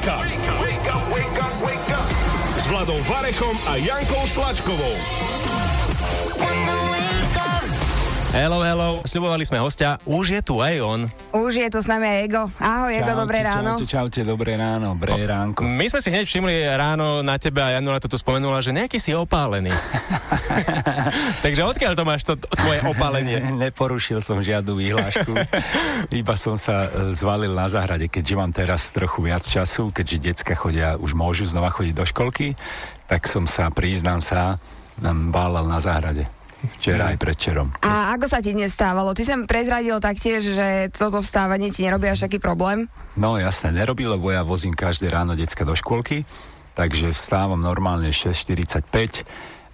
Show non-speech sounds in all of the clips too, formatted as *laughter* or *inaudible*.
Wake up! S Vladom Varechom a Jankou Slačkovou. Hello, hello. Sľubovali sme hostia. Už je tu aj on. Už je tu s nami aj Ego. Ahoj, Ego, dobré ráno. Čaute, čaute, dobré ráno, dobré ránko. My sme si hneď všimli ráno na tebe a Janula to tu spomenula, že nejaký si opálený. *laughs* Takže odkiaľ to máš to, to tvoje opálenie? Neporušil som žiadnu výhlášku. Iba som sa e, zvalil na záhrade, keďže mám teraz trochu viac času, keďže decka chodia, už môžu znova chodiť do školky, tak som sa, priznám sa, bálal na záhrade. Včera aj predčerom. A ako sa ti dnes stávalo? Ty som prezradil taktiež, že toto vstávanie ti nerobí až taký problém? No jasne, nerobí, lebo ja vozím každé ráno decka do škôlky, takže vstávam normálne 6.45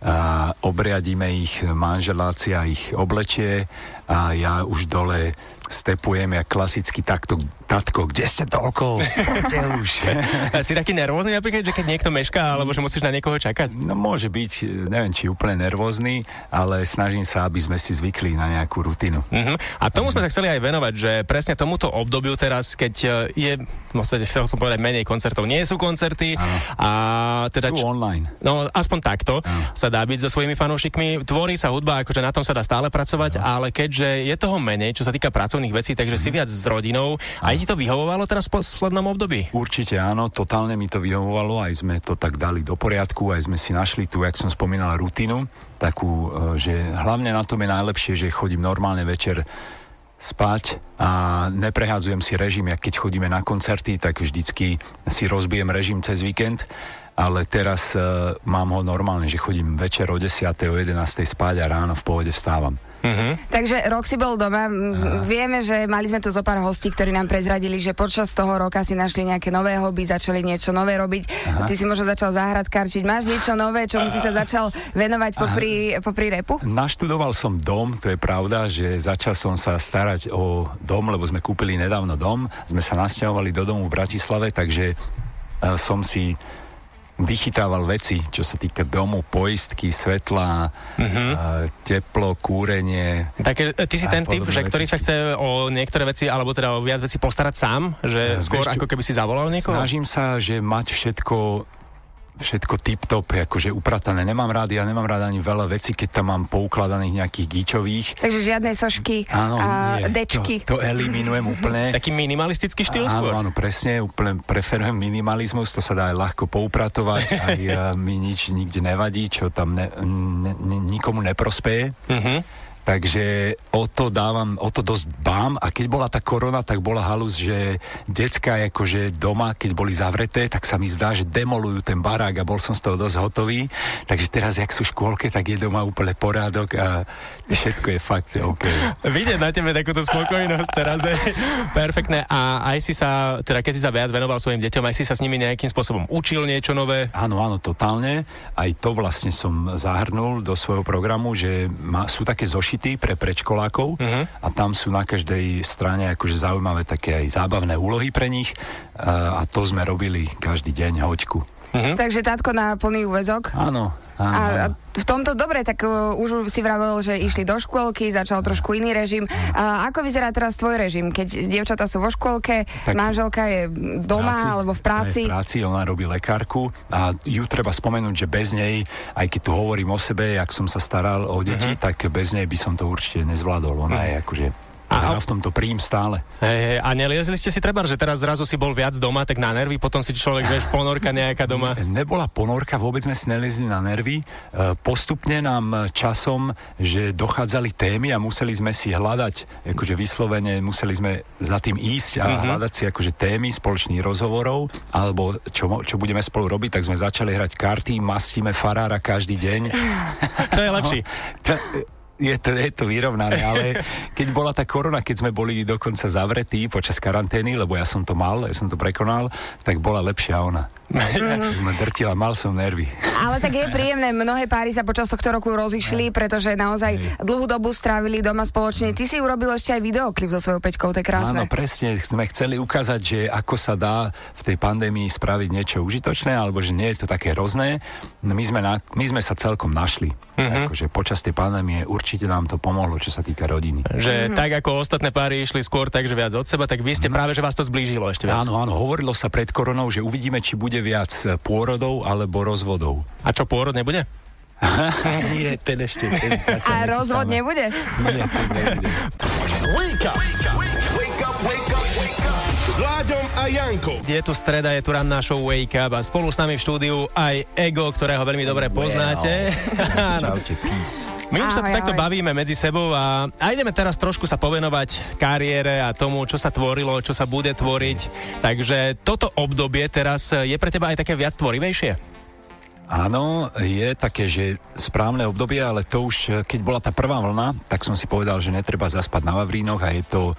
a obriadíme ich manželácia, ich oblečie a ja už dole stepujem jak klasicky takto, tatko, kde ste toľko? Poďte už. *laughs* si taký nervózny napríklad, že keď niekto mešká, alebo že musíš na niekoho čakať? No môže byť, neviem, či úplne nervózny, ale snažím sa, aby sme si zvykli na nejakú rutinu. Uh-huh. A tomu sme sa chceli aj venovať, že presne tomuto obdobiu teraz, keď e, je, no chcel som povedať, menej koncertov, nie sú koncerty Áno. a teda... Sú online. No, aspoň takto Áno. sa dá byť so svojimi fanúšikmi. Tvorí sa hudba, akože na tom sa dá stále pracovať, ale keďže je toho menej, čo sa týka pracovných vecí, takže si viac s rodinou. Aj ti to vyhovovalo teraz v poslednom období? Určite áno, totálne mi to vyhovovalo, aj sme to tak dali do poriadku, aj sme si našli tu, jak som spomínal, rutinu, takú, e, že hlavne na tom je najlepšie, že chodím normálne večer spať a neprehádzujem si režim, jak keď chodíme na koncerty, tak vždycky si rozbijem režim cez víkend, ale teraz uh, mám ho normálne, že chodím večer o 10. o 11. spať a ráno v pohode vstávam. Uh-huh. Takže rok si bol doma. M, Vieme, že mali sme tu zo pár hostí, ktorí nám prezradili, že počas toho roka si našli nejaké nové hobby, začali niečo nové robiť. Ty si možno začal záhradkarčiť. Máš niečo nové, čomu si sa začal venovať popri, popri repu? Naštudoval som dom, to je pravda, že začal som sa starať o dom, lebo sme kúpili nedávno dom, sme sa nasťahovali do domu v Bratislave, takže uh, som si vychytával veci, čo sa týka domu, poistky, svetla, uh-huh. teplo, kúrenie. Tak e, ty si ten typ, že ktorý veci. sa chce o niektoré veci, alebo teda o viac veci postarať sám, že Eh, skôr vieš ako keby si zavolal niekoho? Snažím sa, že mať všetko všetko tip-top, akože upratané. Nemám rád, ja nemám rád ani veľa vecí, keď tam mám poukladaných nejakých gíčových. Takže žiadne sošky Áno, a nie, dečky. To, to eliminujem úplne. *laughs* Taký minimalistický štýl áno, skôr? áno, presne, úplne preferujem minimalizmus, to sa dá aj ľahko poupratovať, *laughs* aj eh, mi nič nikde nevadí, čo tam ne, ne, ne, nikomu neprospeje. Uh-huh. Takže o to dávam, o to dosť dbám a keď bola tá korona, tak bola halus, že decka akože doma, keď boli zavreté, tak sa mi zdá, že demolujú ten barák a bol som z toho dosť hotový. Takže teraz, jak sú škôlke, tak je doma úplne porádok a všetko je fakt OK. Vidieť na tebe takúto spokojnosť teraz je perfektné. A aj si sa, teda keď si sa viac venoval svojim deťom, aj si sa s nimi nejakým spôsobom učil niečo nové? Áno, áno, totálne. Aj to vlastne som zahrnul do svojho programu, že má, sú také zošity pre predškolákov Mhm. a tam sú na každej strane akože zaujímavé také aj zábavné úlohy pre nich a, a to sme robili každý deň hoďku. Mhm. Takže tátko na plný úvezok. Áno, áno, A, áno. v tomto dobre, tak uh, už si vravel, že išli do škôlky, začal trošku iný režim. A ako vyzerá teraz tvoj režim? Keď dievčatá sú vo škôlke, Tak- manželka je doma alebo v práci? V práci, ona robí lekárku a ju treba spomenúť, že bez nej, aj keď tu hovorím o sebe, jak som sa staral o deti, Mhm. tak bez nej by som to určite nezvládol. Ona je akože A- a, v tomto príjm stále. Hej, hej, a neliezli ste si treba, že teraz zrazu si bol viac doma, tak na nervy, potom si človek, vieš, ponorka nejaká doma. Nebola ponorka, vôbec sme si nelezli na nervy. E, Postupne nám časom, že dochádzali témy a museli sme si hľadať, akože vyslovene museli sme za tým ísť a Mhm. hľadať si akože témy spoločných rozhovorov, alebo čo, čo budeme spolu robiť, tak sme začali hrať karty, mastíme farára každý deň. To je lepší. *laughs* To- je to, je to vyrovnané, ale keď bola tá korona, keď sme boli dokonca zavretí počas karantény, lebo ja som to mal, ja som to prekonal, tak bola lepšia ona. Ma drtila, mal som nervy. Ale tak je *laughs* príjemné, mnohé páry sa počas tohto roku rozišli, pretože naozaj dlhú dobu strávili doma spoločne. Ty si urobil ešte aj videoklip so svojou peťkou, to je krásne. Áno, presne. Sme chceli ukázať, že ako sa dá v tej pandémii spraviť niečo užitočné, alebo že nie je to také hrozné. No my sme, na, my sme sa celkom našli. Uh-huh. Akože počas tej pandémie určite nám to pomohlo, čo sa týka rodiny. Že uh-huh. tak ako ostatné páry išli skôr takže viac od seba, tak vy ste uh-huh. práve, že vás to zblížilo ešte viac. Áno, áno, hovorilo sa pred koronou, že uvidíme, či bude viac pôrodov alebo rozvodov. A čo pôrod nebude? *laughs* Nie, ten ešte. Ten, ten A rozvod nebude? Nie, ten nebude. Wake up! Wake up, wake up, wake up! S Láďom a Jankou. Je tu streda, je tu ranná show Wake Up a spolu s nami v štúdiu aj Ego, ktorého veľmi dobre poznáte. Čaute, *laughs* peace. My už sa tu Ahoj, takto bavíme medzi sebou a, a ideme teraz trošku sa povenovať kariére a tomu, čo sa tvorilo, čo sa bude tvoriť. Takže toto obdobie teraz je pre teba aj také viac tvorivejšie? Áno, je také, že správne obdobie, ale to už, keď bola tá prvá vlna, tak som si povedal, že netreba zaspať na Vavrínoch a je to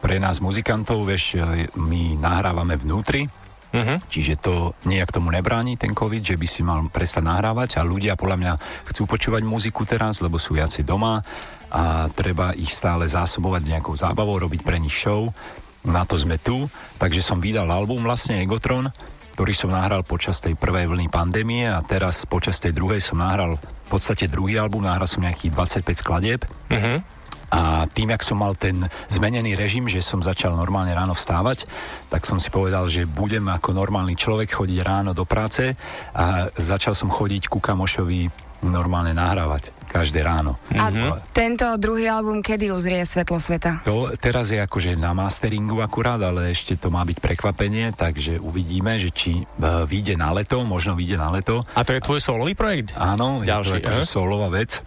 pre nás muzikantov, vieš, my nahrávame vnútri, Uh-huh. Čiže to nejak tomu nebráni ten COVID, že by si mal prestať nahrávať a ľudia podľa mňa chcú počúvať muziku teraz, lebo sú viacej doma a treba ich stále zásobovať nejakou zábavou, robiť pre nich show. Na to sme tu, takže som vydal album vlastne Egotron, ktorý som nahral počas tej prvej vlny pandémie a teraz počas tej druhej som nahral v podstate druhý album, nahral som nejakých 25 skladieb. Uh-huh. A tým, jak som mal ten zmenený režim, že som začal normálne ráno vstávať, tak som si povedal, že budem ako normálny človek chodiť ráno do práce a začal som chodiť ku kamošovi normálne nahrávať každé ráno. A tento druhý album, kedy uzrie svetlo sveta? To teraz je akože na masteringu akurát, ale ešte to má byť prekvapenie, takže uvidíme, že či e, vyjde na leto, možno vyjde na leto. A to je tvoj solový projekt? Áno, Ďalší, je to akože aha. solová vec.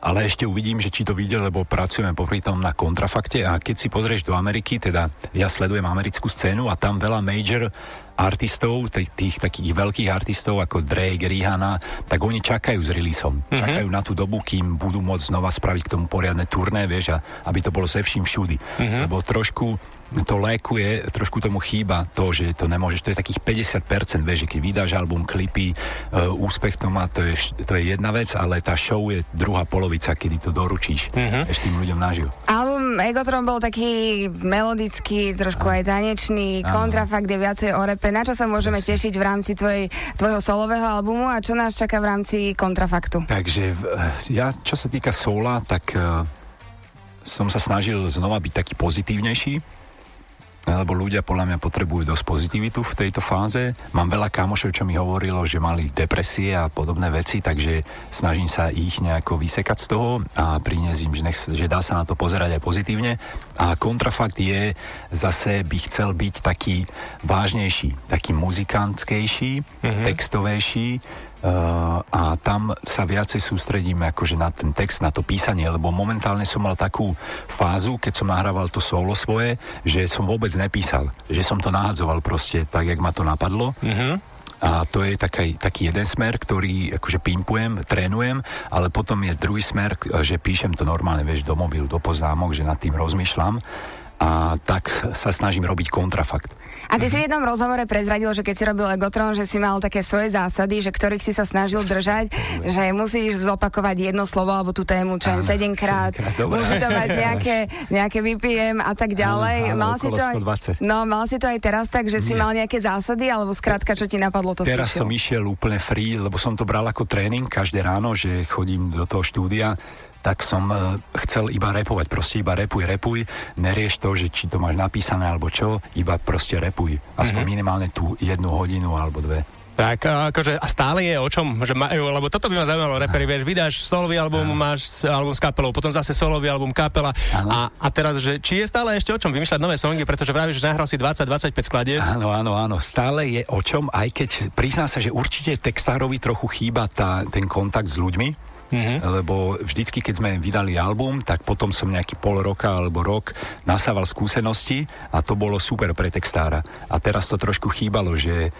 Ale ešte uvidím, že či to vyjde, lebo pracujeme popri tom na kontrafakte a keď si pozrieš do Ameriky, teda ja sledujem americkú scénu a tam veľa major artistov, tých, tých takých veľkých artistov ako Drake, Rihanna, tak oni čakajú s releaseom. Mm-hmm. Čakajú na tú dobu, kým budú môcť znova spraviť k tomu poriadne turné, vieš, a aby to bolo se vším všudy. Mm-hmm. Lebo trošku to lékuje, trošku tomu chýba to, že to nemôžeš, to je takých 50%, vieš, že keď vydáš album, klipy, e, úspech to má, to je, to je jedna vec, ale tá show je druhá polovica, kedy to doručíš mm-hmm. ešte tým ľuďom naživo. Album Egotron bol taký melodický, trošku aj tanečný, Áno. kontrafakt je viacej o repe. Na čo sa môžeme tešiť v rámci tvojej, tvojho solového albumu a čo nás čaká v rámci kontrafaktu? Takže v- ja, čo sa týka soula, tak uh, som sa snažil znova byť taký pozitívnejší, lebo ľudia podľa mňa potrebujú dosť pozitivitu v tejto fáze. Mám veľa kamošov, čo mi hovorilo, že mali depresie a podobné veci, takže snažím sa ich nejako vysekať z toho a priniesť im, že, nech, že dá sa na to pozerať aj pozitívne. A kontrafakt je, zase by chcel byť taký vážnejší, taký muzikantskejší, mm-hmm. textovejší, Uh, a tam sa viacej sústredíme akože na ten text, na to písanie, lebo momentálne som mal takú fázu, keď som nahrával to solo svoje, že som vôbec nepísal, že som to nahadzoval proste tak, jak ma to napadlo. Uh-huh. A to je taký, taký jeden smer, ktorý akože pimpujem, trénujem, ale potom je druhý smer, k- že píšem to normálne, vieš, do mobilu, do poznámok, že nad tým rozmýšľam a tak sa snažím robiť kontrafakt. A ty si v jednom rozhovore prezradil, že keď si robil Egotron, že si mal také svoje zásady, že ktorých si sa snažil držať, že musíš zopakovať jedno slovo alebo tú tému čo len Áno, 7 krát, musí to mať nejaké, nejaké BPM a tak ďalej. Áno, mal si to aj, 120. no, mal si to aj teraz tak, že si Nie. mal nejaké zásady, alebo skrátka, čo ti napadlo, to Teraz som išiel úplne free, lebo som to bral ako tréning každé ráno, že chodím do toho štúdia, tak som uh, chcel iba repovať, proste iba repuj, repuj, nerieš to, že či to máš napísané alebo čo, iba proste repuj. Aspoň mm-hmm. minimálne tú jednu hodinu alebo dve. Tak akože a stále je o čom, že majú, lebo toto by ma zaujímalo, reperi, vieš, vydáš solový album, máš album s kapelou, potom zase solový album kapela a, a teraz, že či je stále ešte o čom vymýšľať nové songy, pretože vravíš, že nahral si 20-25 skladieb. Áno, áno, áno, stále je o čom, aj keď prizná sa, že určite textárovi trochu chýba tá, ten kontakt s ľuďmi, Mm-hmm. Lebo vždycky, keď sme vydali album, tak potom som nejaký pol roka alebo rok nasával skúsenosti a to bolo super pre textára. A teraz to trošku chýbalo, že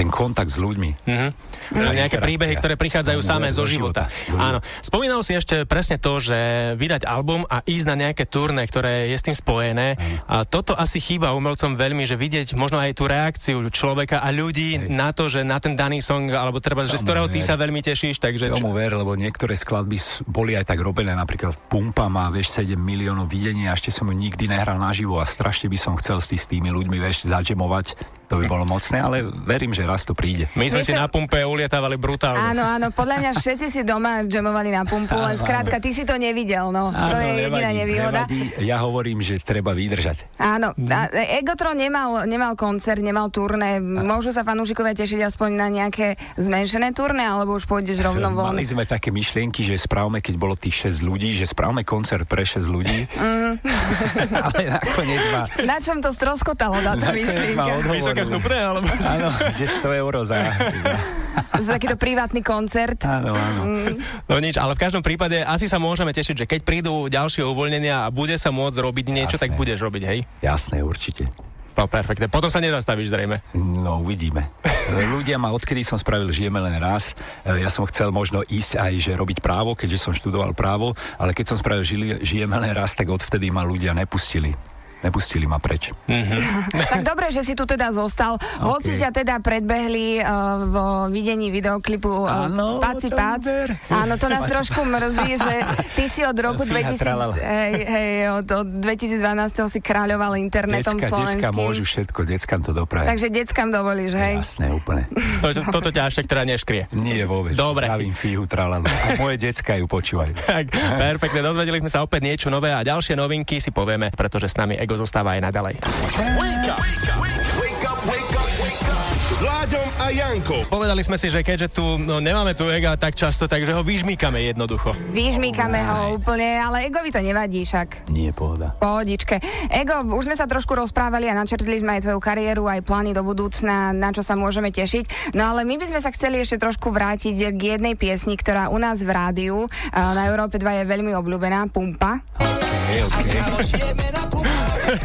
ten kontakt s ľuďmi. Mm-hmm. Nejaké interakcia. príbehy, ktoré prichádzajú samé zo života. života. Áno. Spomínal si ešte presne to, že vydať album a ísť na nejaké turné, ktoré je s tým spojené. A toto asi chýba umelcom veľmi, že vidieť možno aj tú reakciu človeka a ľudí na to, že na ten daný song, alebo treba, že z Tomu ktorého ty ver. sa veľmi tešíš, takže... Tomu ver, lebo niektoré skladby boli aj tak robené, napríklad Pumpa má, vieš, 7 miliónov videní a ešte som ju nikdy nehral naživo a strašne by som chcel s, tý- s tými ľuďmi, vieš, zadžemovať, to by bolo mocné, ale verím, že raz to príde. My sme si Vieš čo- na pumpe ulietávali brutálne. Áno, áno, podľa mňa všetci si doma jamovali na pumpu, len skrátka, ty si to nevidel, no. to je jediná nevýhoda. nevadí. Ja hovorím, že treba vydržať. Áno, a Egotron nemal, nemal koncert, nemal turné. Môžu sa fanúšikovia tešiť aspoň na nejaké zmenšené turné, alebo už pôjdeš rovno von? Mali sme také myšlienky, že správame, keď bolo tých 6 ľudí, že správame koncert pre 6 ľudí, Mhm. *laughs* ale nakoniec ma, Na čom to stroskotalo, nakoniec ma myšlienka? Vysoké vstupné, alebo... Áno, že 100 eur za... *laughs* za takýto privátny koncert. áno, áno. No nič, ale v každom prípade asi sa môžeme tešiť, že keď prídu ďalšie uvoľnenia a bude sa môcť robiť niečo, Jasné. tak budeš robiť, hej? Jasné, určite. No, perfektne. Potom sa nezastavíš zrejme. No, uvidíme. *laughs* Ľudia ma, odkedy som spravil Žijeme len raz, e, ja som chcel možno ísť aj, že robiť právo, keďže som študoval právo, ale keď som spravil Žijeme len raz, tak odvtedy ma ľudia nepustili. Nepustili ma preč. Tak dobre, že si tu teda zostal. Hoci Ok. ťa teda predbehli uh, vo videní videoklipu uh, Áno, Paci to Pac. Áno, to nás Paci trošku mrzí, že ty si od roku Fíha, 2000, tralala. hej, hej, od, od 2012 si kráľoval internetom Decka, decka slovenským. môžu všetko, deckám to dopraje. Takže deckám dovolíš, hej? Jasné, úplne. To, to, toto ťa až tak teda neškrie. Nie vôbec. Dobre. Zdravím fíhu, tralalu. A moje decka ju počúvajú. Tak, perfektne, dozvedeli sme sa opäť niečo nové a ďalšie novinky si povieme, pretože s nami Ego zostáva aj naďalej. S Láďom a Jankou. Povedali sme si, že keďže tu no, nemáme tu Ega tak často, takže ho vyžmýkame jednoducho. Vyžmýkame ho úplne, ale Egovi to nevadí však. Nie, pohoda. Pohodičke. Ego, už sme sa trošku rozprávali a načrtli sme aj tvoju kariéru, aj plány do budúcna, na čo sa môžeme tešiť. No ale my by sme sa chceli ešte trošku vrátiť k jednej piesni, ktorá u nás v rádiu a na Európe 2 je veľmi obľúbená, Pumpa. Okay, okay.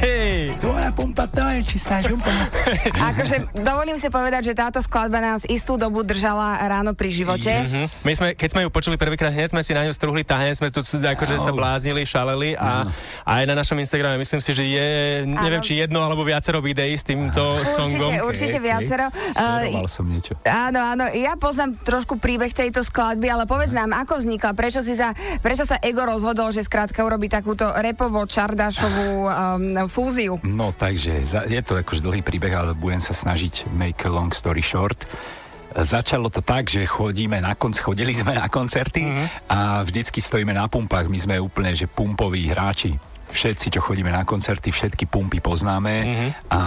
Hej, Tvoja pumpa to je čistá žumpa. *laughs* Akože dovolím si povedať, že táto skladba nás istú dobu držala ráno pri živote. Mhm. My sme, keď sme ju počuli prvýkrát, hneď sme si na ňu strúhli tanec, sme tu akože sa bláznili, šaleli a aj na našom Instagrame myslím si, že je, neviem, či jedno alebo viacero videí s týmto songom. Určite, určite Ok, ok. viacero. Šeroval som niečo. Áno, áno, ja poznám trošku príbeh tejto skladby, ale povedz nám, ako vznikla, prečo, si sa, prečo sa Ego rozhodol, že skrátka urobí takúto repovo-čardašovú um, fúziu. No takže, je to akože dlhý príbeh, ale budem sa snažiť make a long story short. Začalo to tak, že chodíme na konc, chodili sme na koncerty a vždycky stojíme na pumpách. My sme úplne, že pumpoví hráči. Všetci, čo chodíme na koncerty, všetky pumpy poznáme. A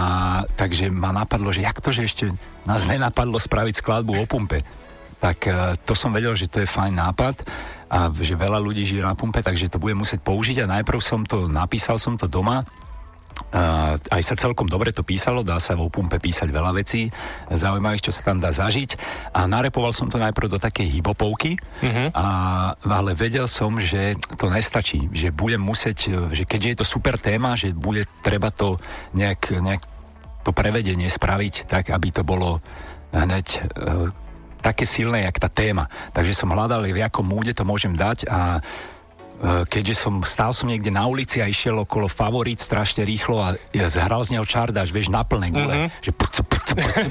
takže ma napadlo, že jak to, že ešte nás nenapadlo spraviť skladbu o pumpe. Tak eh, to som vedel, že to je fajn nápad a že veľa ľudí žije na pumpe, takže to budem musieť použiť a najprv som to, napísal som to doma. Uh, aj sa celkom dobre to písalo, dá sa vo pumpe písať veľa vecí zaujímavých, čo sa tam dá zažiť. A narepoval som to najprv do takej hibopovky, a, ale vedel som, že to nestačí, že budem musieť, že keďže je to super téma, že bude treba to nejak, nejak to prevedenie spraviť tak, aby to bolo hneď uh, také silné, jak tá téma. Takže som hľadal, v akom múde to môžem dať a E, keďže som stál som niekde na ulici a išiel okolo favorit strašne rýchlo a ja zhral z neho čardáš, vieš, na plné gule, mm-hmm. že pucu, pucu, pucu.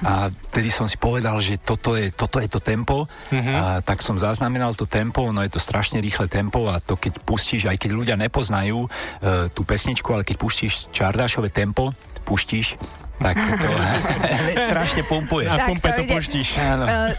A vtedy som si povedal, že toto je, toto je to tempo, mm-hmm. a tak som zaznamenal to tempo, no je to strašne rýchle tempo a to keď pustíš, aj keď ľudia nepoznajú uh, tú pesničku, ale keď pustíš čardášové tempo, pustíš, tak to *laughs* strašne pumpuje. Na pumpe to to ide. puštíš. Áno. Uh,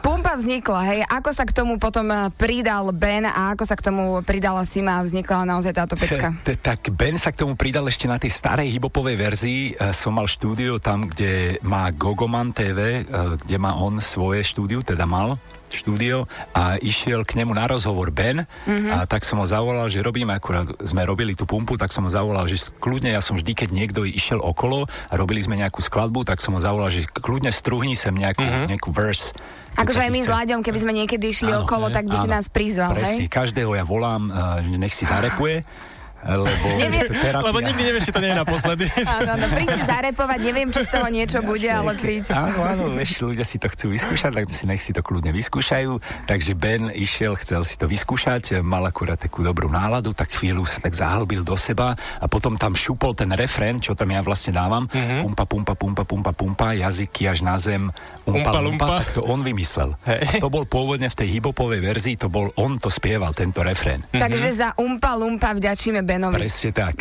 pumpa vznikla, hej, ako sa k tomu potom uh, pridal Ben a ako sa k tomu pridala Sima a vznikla naozaj táto pecka? *laughs* Tak Ben sa k tomu pridal ešte na tej starej hibopovej verzii. E, Som mal štúdio tam, kde má Gogoman TV, e, kde má on svoje štúdio, teda mal štúdio a išiel k nemu na rozhovor Ben mm-hmm. a tak som ho zavolal, že robíme akurát, sme robili tú pumpu, tak som ho zavolal, že kľudne, ja som vždy, keď niekto išiel okolo a robili sme nejakú skladbu, tak som ho zavolal, že kľudne struhni sem nejakú, mm-hmm. nejakú verse. Akože aj my s chce. Láďom, keby sme niekedy išli Áno, okolo, tak by si áno. nás prizval, Presne, hej? každého ja volám, uh, že nech si zarepuje. Lebo Neviem. Lebo nikdy nevieš, či to nie je naposledy. *laughs* Áno, áno, príď si zarepovať, neviem, či z toho niečo bude, ale príď. Áno, áno, vieš, ľudia si to chcú vyskúšať, tak si nech si to kľudne vyskúšajú. Takže Ben išiel, chcel si to vyskúšať, mal akurát takú dobrú náladu, tak chvíľu sa tak zahlbil do seba a potom tam šupol ten refrén, čo tam ja vlastne dávam. Mhm. Pumpa, pumpa, pumpa, pumpa, pumpa, jazyky až na zem, umpa, Umpa, lumpa, lumpa. tak to on vymyslel. Hej. A to bol pôvodne v tej hibopovej verzii, to bol, on to spieval, tento refrén. Takže za umpa lumpa vďačíme Benovi. Presne tak.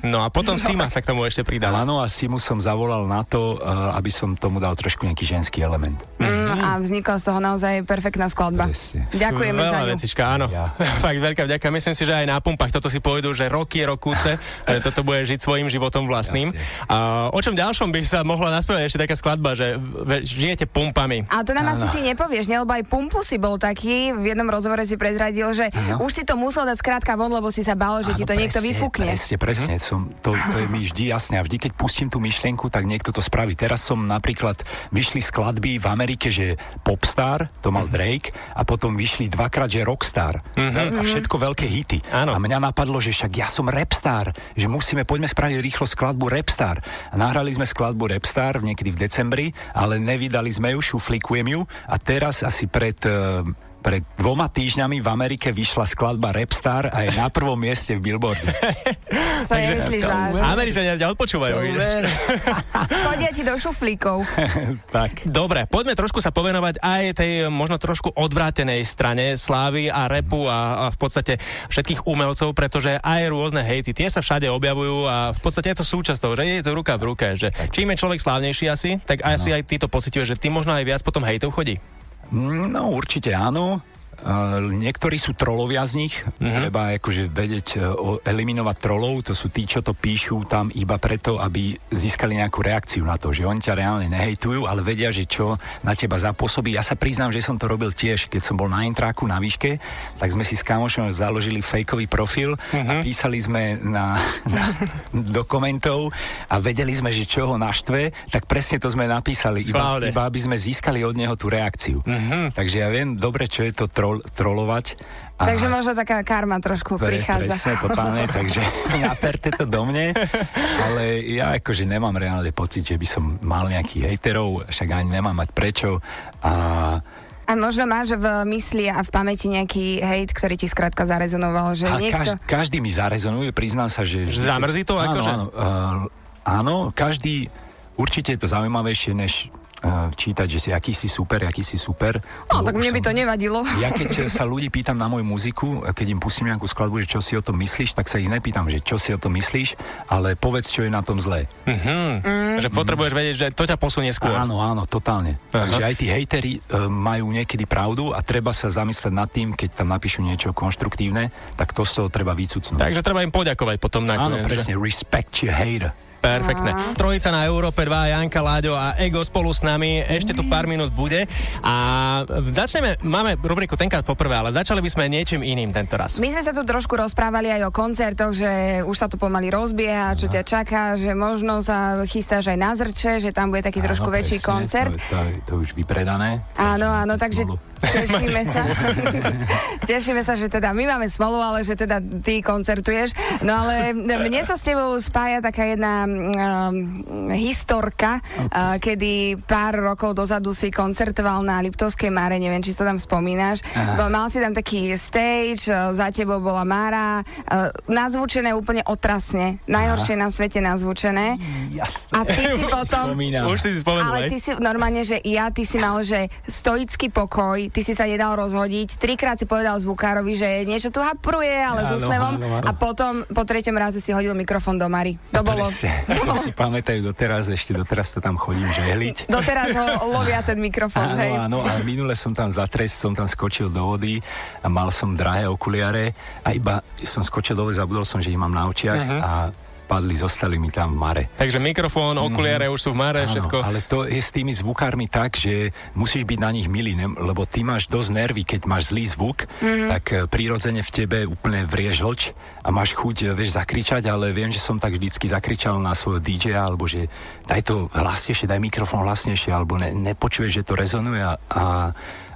No a potom Sima sa k tomu ešte pridala. Áno, a Simu som zavolal na to, uh, aby som tomu dal trošku nejaký ženský element. Mm, a vznikla z toho naozaj perfektná skladba. Presne. Ďakujeme za Veľa ňu. vecička, áno. Ja. *laughs* Fakt veľká vďaka. Myslím si, že aj na pumpách toto si pôjdu, že roky, rokúce. *laughs* toto bude žiť svojim životom vlastným. Jasne. A o čom ďalšom by sa mohla naspievať ešte taká skladba, že žijete pumpami. A to nám asi ty nepovieš, ne? lebo aj Pumpu si bol taký, v jednom rozhovore si prezradil, že Áno. už si to musel dať skrátka von, lebo si sa bál, že ti to niekto presne, vyfúkne. Presne, presne. Mhm. Som, to, to je mi vždy jasné. A vždy, keď pustím tú myšlienku, tak niekto to spraví. Teraz som napríklad, vyšli skladby v Amerike, že Popstar, to Mhm. mal Drake, a potom vyšli dvakrát, že Rockstar. A všetko veľké hity. Áno. A mňa napadlo, že však ja som Rapstar, že musíme, poďme spraviť rýchlo skladbu Rapstar. A nahrali sme skladbu Rapstar niekedy v decembri, ale nevydali sme ju, šuflikujem ju. A teraz asi pred... eh, pred dvoma týždňami v Amerike vyšla skladba Rapstar a je na prvom mieste v Billboarde. *laughs* To nemyslíš vážne. Američania ťa odpočúvajú. *laughs* *laughs* Chodia ti do šuflíkov. tak. Dobre, poďme trošku sa povenovať aj tej možno trošku odvrátenej strane slávy a repu a, a v podstate všetkých umelcov, pretože aj rôzne hejty, tie sa všade objavujú a v podstate je to súčasť toho, že je to ruka v ruke, že čím je človek slávnejší asi, tak asi aj ty to pociťuješ, že ty možno aj viac potom hejtov chodí. No určite áno. Uh, niektorí sú trolovia z nich, mm-hmm. treba akože vedieť o- eliminovať trolov, to sú tí, čo to píšu tam iba preto, aby získali nejakú reakciu na to, že oni ťa reálne nehejtujú, ale vedia, že čo na teba zapôsobí. Ja sa priznám, že som to robil tiež, keď som bol na intráku na výške, tak sme si s kamošom založili fejkový profil mm-hmm. a písali sme na, *laughs* na, do komentov a vedeli sme, že čo ho naštve, tak presne to sme napísali, iba, Schválne. iba aby sme získali od neho tú reakciu. Mm-hmm. Takže ja viem dobre, čo je to trol, trolovať. A Takže možno taká karma trošku pre, prichádza. presne, totálne, *laughs* takže *laughs* naperte to do mne, ale ja akože nemám reálne pocit, že by som mal nejakých hejterov, však ani nemám mať prečo a A možno máš v mysli a v pamäti nejaký hejt, ktorý ti skrátka zarezonoval, že a niekto... každý, každý mi zarezonuje, priznám sa, že... Zamrzí to áno, akože? Áno, uh, áno, každý, určite je to zaujímavejšie, než čítať, že si aký si super, aký si super. No, tak mne by to nevadilo. *laughs* Ja keď sa ľudí pýtam na moju muziku, keď im pustím nejakú skladbu, že čo si o tom myslíš, tak sa ich nepýtam, že čo si o tom myslíš, ale povedz, čo je na tom zlé. Mm. Že potrebuješ vedieť, že to ťa posunie skôr. Áno, áno, totálne. Aha. Takže aj tí hejteri e, majú niekedy pravdu a treba sa zamyslieť nad tým, keď tam napíšu niečo konštruktívne, tak to z toho treba vycucnúť. Takže treba im poďakovať potom na Áno, presne, respect your hater. Perfektné. Trojica na Európe 2, Janka Láďo a Ego spolu s nami. Ešte tu pár minút bude. A začneme, máme rubriku tenkrát poprvé, ale začali by sme niečím iným tento raz. My sme sa tu trošku rozprávali aj o koncertoch, že už sa to pomaly rozbieha, čo ťa čaká, že možno sa chystáš aj na zrče, že tam bude taký trošku Áno, väčší presne, koncert. To, to, to už vypredané. Áno, áno, takže tešíme sa. *laughs* tešíme sa, že teda my máme smolu, ale že teda ty koncertuješ. No ale mne sa s tebou spája taká jedna um, historka, uh, kedy pár rokov dozadu si koncertoval na Liptovskej Mare, neviem, či sa tam spomínaš. Bol, mal si tam taký stage, uh, za tebou bola Mara, uh, nazvučené úplne otrasne. Najhoršie na svete nazvučené. Jasné. A ty si *laughs* potom... Spomínam. Už si si spomenul, Ale ty si normálne, že ja, ty si mal, že stoický pokoj, ty si sa nedal rozhodiť, trikrát si povedal zvukárovi, že niečo tu hapruje, ale s Áno, úsmevom áno, áno. a potom po treťom raze si hodil mikrofón do Mary. To bolo... Presne, to si pamätajú doteraz, ešte doteraz to tam chodím žehliť. Doteraz ho lovia ten mikrofón, hej. Áno, áno, ale minule som tam zatrest, som tam skočil do vody a mal som drahé okuliare a iba som skočil dole, zabudol som, že ich mám na očiach Mhm. a padli, zostali mi tam v mare. Takže mikrofón, okuliare už sú v mare, všetko. Áno, ale to je s tými zvukármi tak, že musíš byť na nich milý, ne? lebo ty máš dosť nervy, keď máš zlý zvuk, mm-hmm. tak e, prirodzene v tebe úplne vrie žlč a máš chuť, e, vieš, zakričať, ale viem, že som tak vždycky zakričal na svojho DJ alebo že daj to hlasnejšie, daj mikrofón hlasnejšie, alebo ne, nepočuješ, že to rezonuje a, a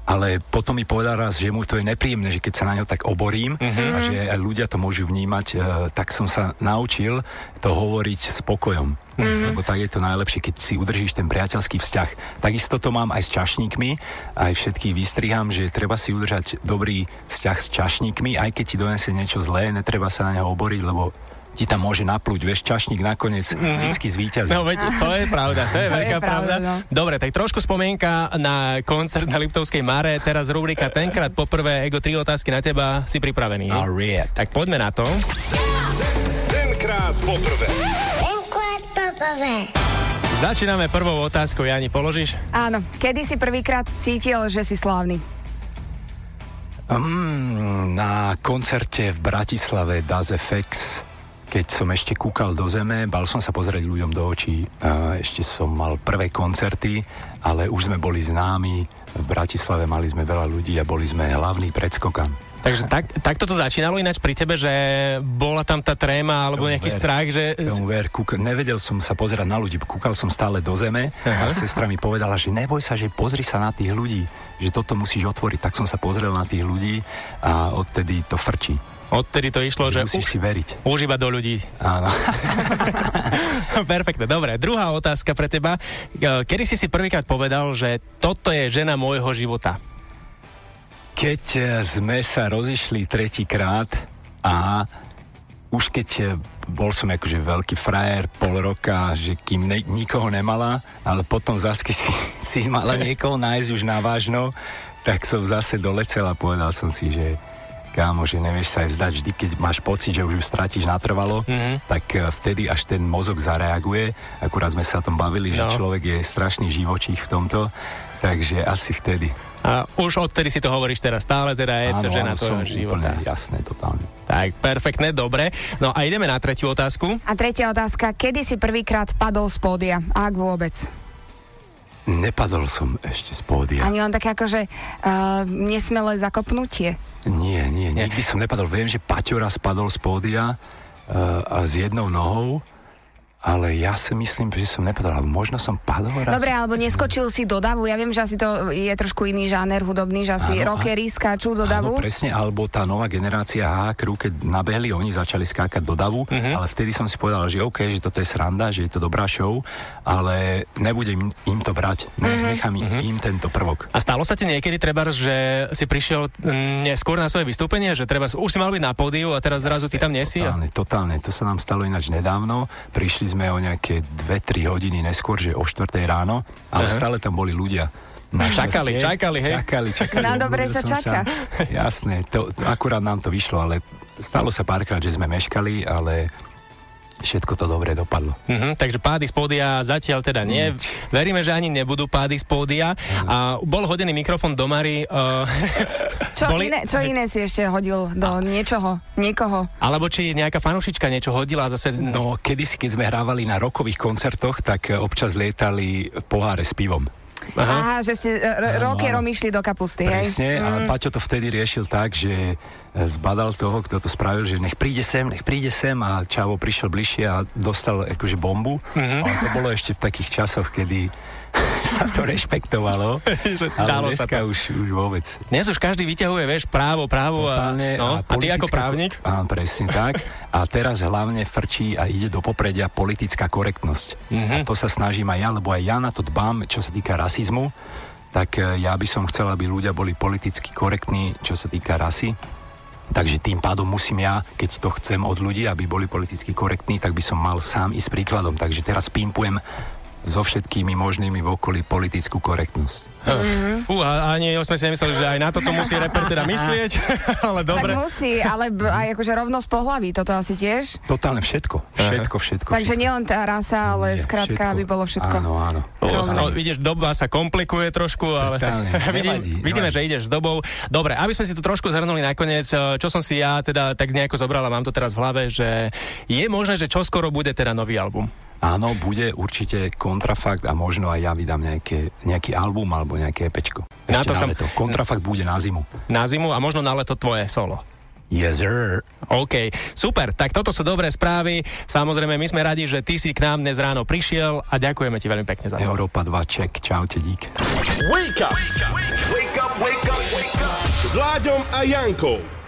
ale potom mi povedal raz, že mu to je nepríjemné, že keď sa na ňo tak oborím uh-huh. a že aj ľudia to môžu vnímať, uh, tak som sa naučil to hovoriť s pokojom. Mm-hmm. Lebo tak je to najlepšie, keď si udržíš ten priateľský vzťah. Takisto to mám aj s čašníkmi, aj všetkých vystriham, že treba si udržať dobrý vzťah s čašníkmi, aj keď ti donesie niečo zlé, netreba sa na neho oboriť, lebo ti tam môže naplúť, vieš, čašník nakoniec mm-hmm. vždycky zvýťazí. No veď, to je pravda, to je *laughs* to veľká je pravda. pravda. No. Dobre, tak trošku spomienka na koncert na Liptovskej Mare, teraz rubrika Tenkrát poprvé, Ego, tri otázky na teba, si pripravený? Right. Tak poďme na to. Tenkrát poprvé. Tenkrát poprvé. Začíname prvou otázkou, Jani, položíš? Áno, kedy si prvýkrát cítil, že si slávny? Um, na koncerte v Bratislave Das FX keď som ešte kúkal do zeme, bal som sa pozrieť ľuďom do očí. Ešte som mal prvé koncerty, ale už sme boli známi. V Bratislave mali sme veľa ľudí a boli sme hlavný predskokan. Takže tak, takto to začínalo ináč pri tebe, že bola tam tá tréma alebo tomu nejaký ver, strach, že... Tomu ver, kúka, nevedel som sa pozerať na ľudí, kúkal som stále do zeme Aha. a sestra mi povedala, že neboj sa, že pozri sa na tých ľudí, že toto musíš otvoriť. Tak som sa pozrel na tých ľudí a odtedy to frčí. Odtedy to išlo, že... Musíš už, si veriť. Už iba do ľudí. Áno. *laughs* Perfektne, dobre. Druhá otázka pre teba. Kedy si si prvýkrát povedal, že toto je žena môjho života? Keď e, sme sa rozišli tretíkrát a už keď e, bol som akože veľký frajer pol roka, že kým ne, nikoho nemala, ale potom zase keď *laughs* si, si mala niekoho nájsť už na vážno, tak som zase dolecel a povedal som si, že kámo, že nevieš sa aj vzdať vždy, keď máš pocit, že už ju stratíš natrvalo, mm-hmm. tak eh, vtedy až ten mozog zareaguje. Akurát sme sa o tom bavili, no. že človek je strašný živočích v tomto, takže asi vtedy. A už odtedy si to hovoríš teraz stále, teda je áno, to žena tvojho života. Úplne jasné, totálne. Tak, perfektné, dobre. No a ideme na tretiu otázku. A tretia otázka, kedy si prvýkrát padol z pódia? Ak vôbec? Nepadol som ešte z pódia. Ani len také akože uh, nesmelé zakopnutie? Nie, nie, nikdy som nepadol. Viem, že Paťo raz padol z pódia uh, a s jednou nohou ale ja si myslím, že som nepadol, alebo možno som padol raz. Dobre, alebo neskočil si do davu, ja viem, že asi to je trošku iný žáner hudobný, že asi áno, rockery skáču do davu. Áno, presne, alebo tá nová generácia H Crew, keď nabehli, oni začali skákať do davu, uh-huh. ale vtedy som si povedal, že OK, že toto je sranda, že je to dobrá show, ale nebudem im to brať, ne, uh-huh. nechám uh-huh. im tento prvok. A stalo sa ti niekedy, treba, že si prišiel neskôr na svoje vystúpenie, že treba, už si mal byť na pódiu a teraz zrazu ty tam nesi? Totálne, totálne, to sa nám stalo ináč nedávno, prišli sme o nejaké 2-3 hodiny neskôr, že o 4 ráno, ale uh-huh. stále tam boli ľudia. Na čakali, šťastie, čakali, hej? Čakali, čakali. Na dobre sa čaká. Sa, jasné, to, to, akurát nám to vyšlo, ale stalo sa párkrát, že sme meškali, ale všetko to dobre dopadlo. Uh-huh, takže pády z pódia zatiaľ teda nie. Nič. Veríme, že ani nebudú pády z pódia. Uh-huh. A bol hodený mikrofón do Mary. Uh, *laughs* čo, boli... iné, čo iné si ešte hodil do a... niečoho, niekoho? Alebo či nejaká fanušička niečo hodila zase... No, kedysi, keď sme hrávali na rokových koncertoch, tak občas lietali poháre s pivom. Aha. Aha, že ste r- rockerom išli do kapusty, Presne, hej? a mm. Paťo to vtedy riešil tak, že zbadal toho, kto to spravil, že nech príde sem, nech príde sem a Čavo prišiel bližšie a dostal akože bombu. Mm-hmm. A to bolo ešte v takých časoch, kedy *laughs* sa to rešpektovalo, *laughs* ale Dalo dneska sa to. Už, už vôbec. Dnes už každý vyťahuje, vieš, právo, právo Totálne, a, no, a, a ty ako právnik? Áno, presne tak. A teraz hlavne frčí a ide do popredia politická korektnosť. Mm-hmm. A to sa snažím aj ja, lebo aj ja na to dbám, čo sa týka rasizmu, tak e, ja by som chcel, aby ľudia boli politicky korektní, čo sa týka rasy. Takže tým pádom musím ja, keď to chcem od ľudí, aby boli politicky korektní, tak by som mal sám ísť príkladom. Takže teraz pimpujem so všetkými možnými v okolí politickú korektnosť. Mm-hmm. Fú, a ani sme si nemysleli, že aj na toto musí reper teda myslieť, *laughs* ale dobre. Tak musí, ale b- aj akože rovnosť pohlaví, toto asi tiež? Totálne všetko, všetko, všetko. Takže nielen tá rasa, ale Nie, skrátka, aby bolo všetko. Áno, áno. No, vidíš, doba sa komplikuje trošku, ale Totálne, *laughs* vidím, nevadí, vidíme, nevadí. že ideš s dobou. Dobre, aby sme si to trošku zhrnuli nakoniec, eh, čo som si ja teda tak nejako zobral a mám to teraz v hlave, že je možné, že čoskoro bude teda nový album. Áno, bude určite kontrafakt a možno aj ja vydám nejaké, nejaký album alebo nejaké epečko. Ešte na to na som... leto. Kontrafakt bude na zimu. Na zimu a možno na leto tvoje solo. Yes, sir. OK, super. Tak toto sú dobré správy. Samozrejme, my sme radi, že ty si k nám dnes ráno prišiel a ďakujeme ti veľmi pekne za to. Európa 2, ček. Čaute, dík. Wake up! Wake up, wake up, wake up. s Láďom a Jankou.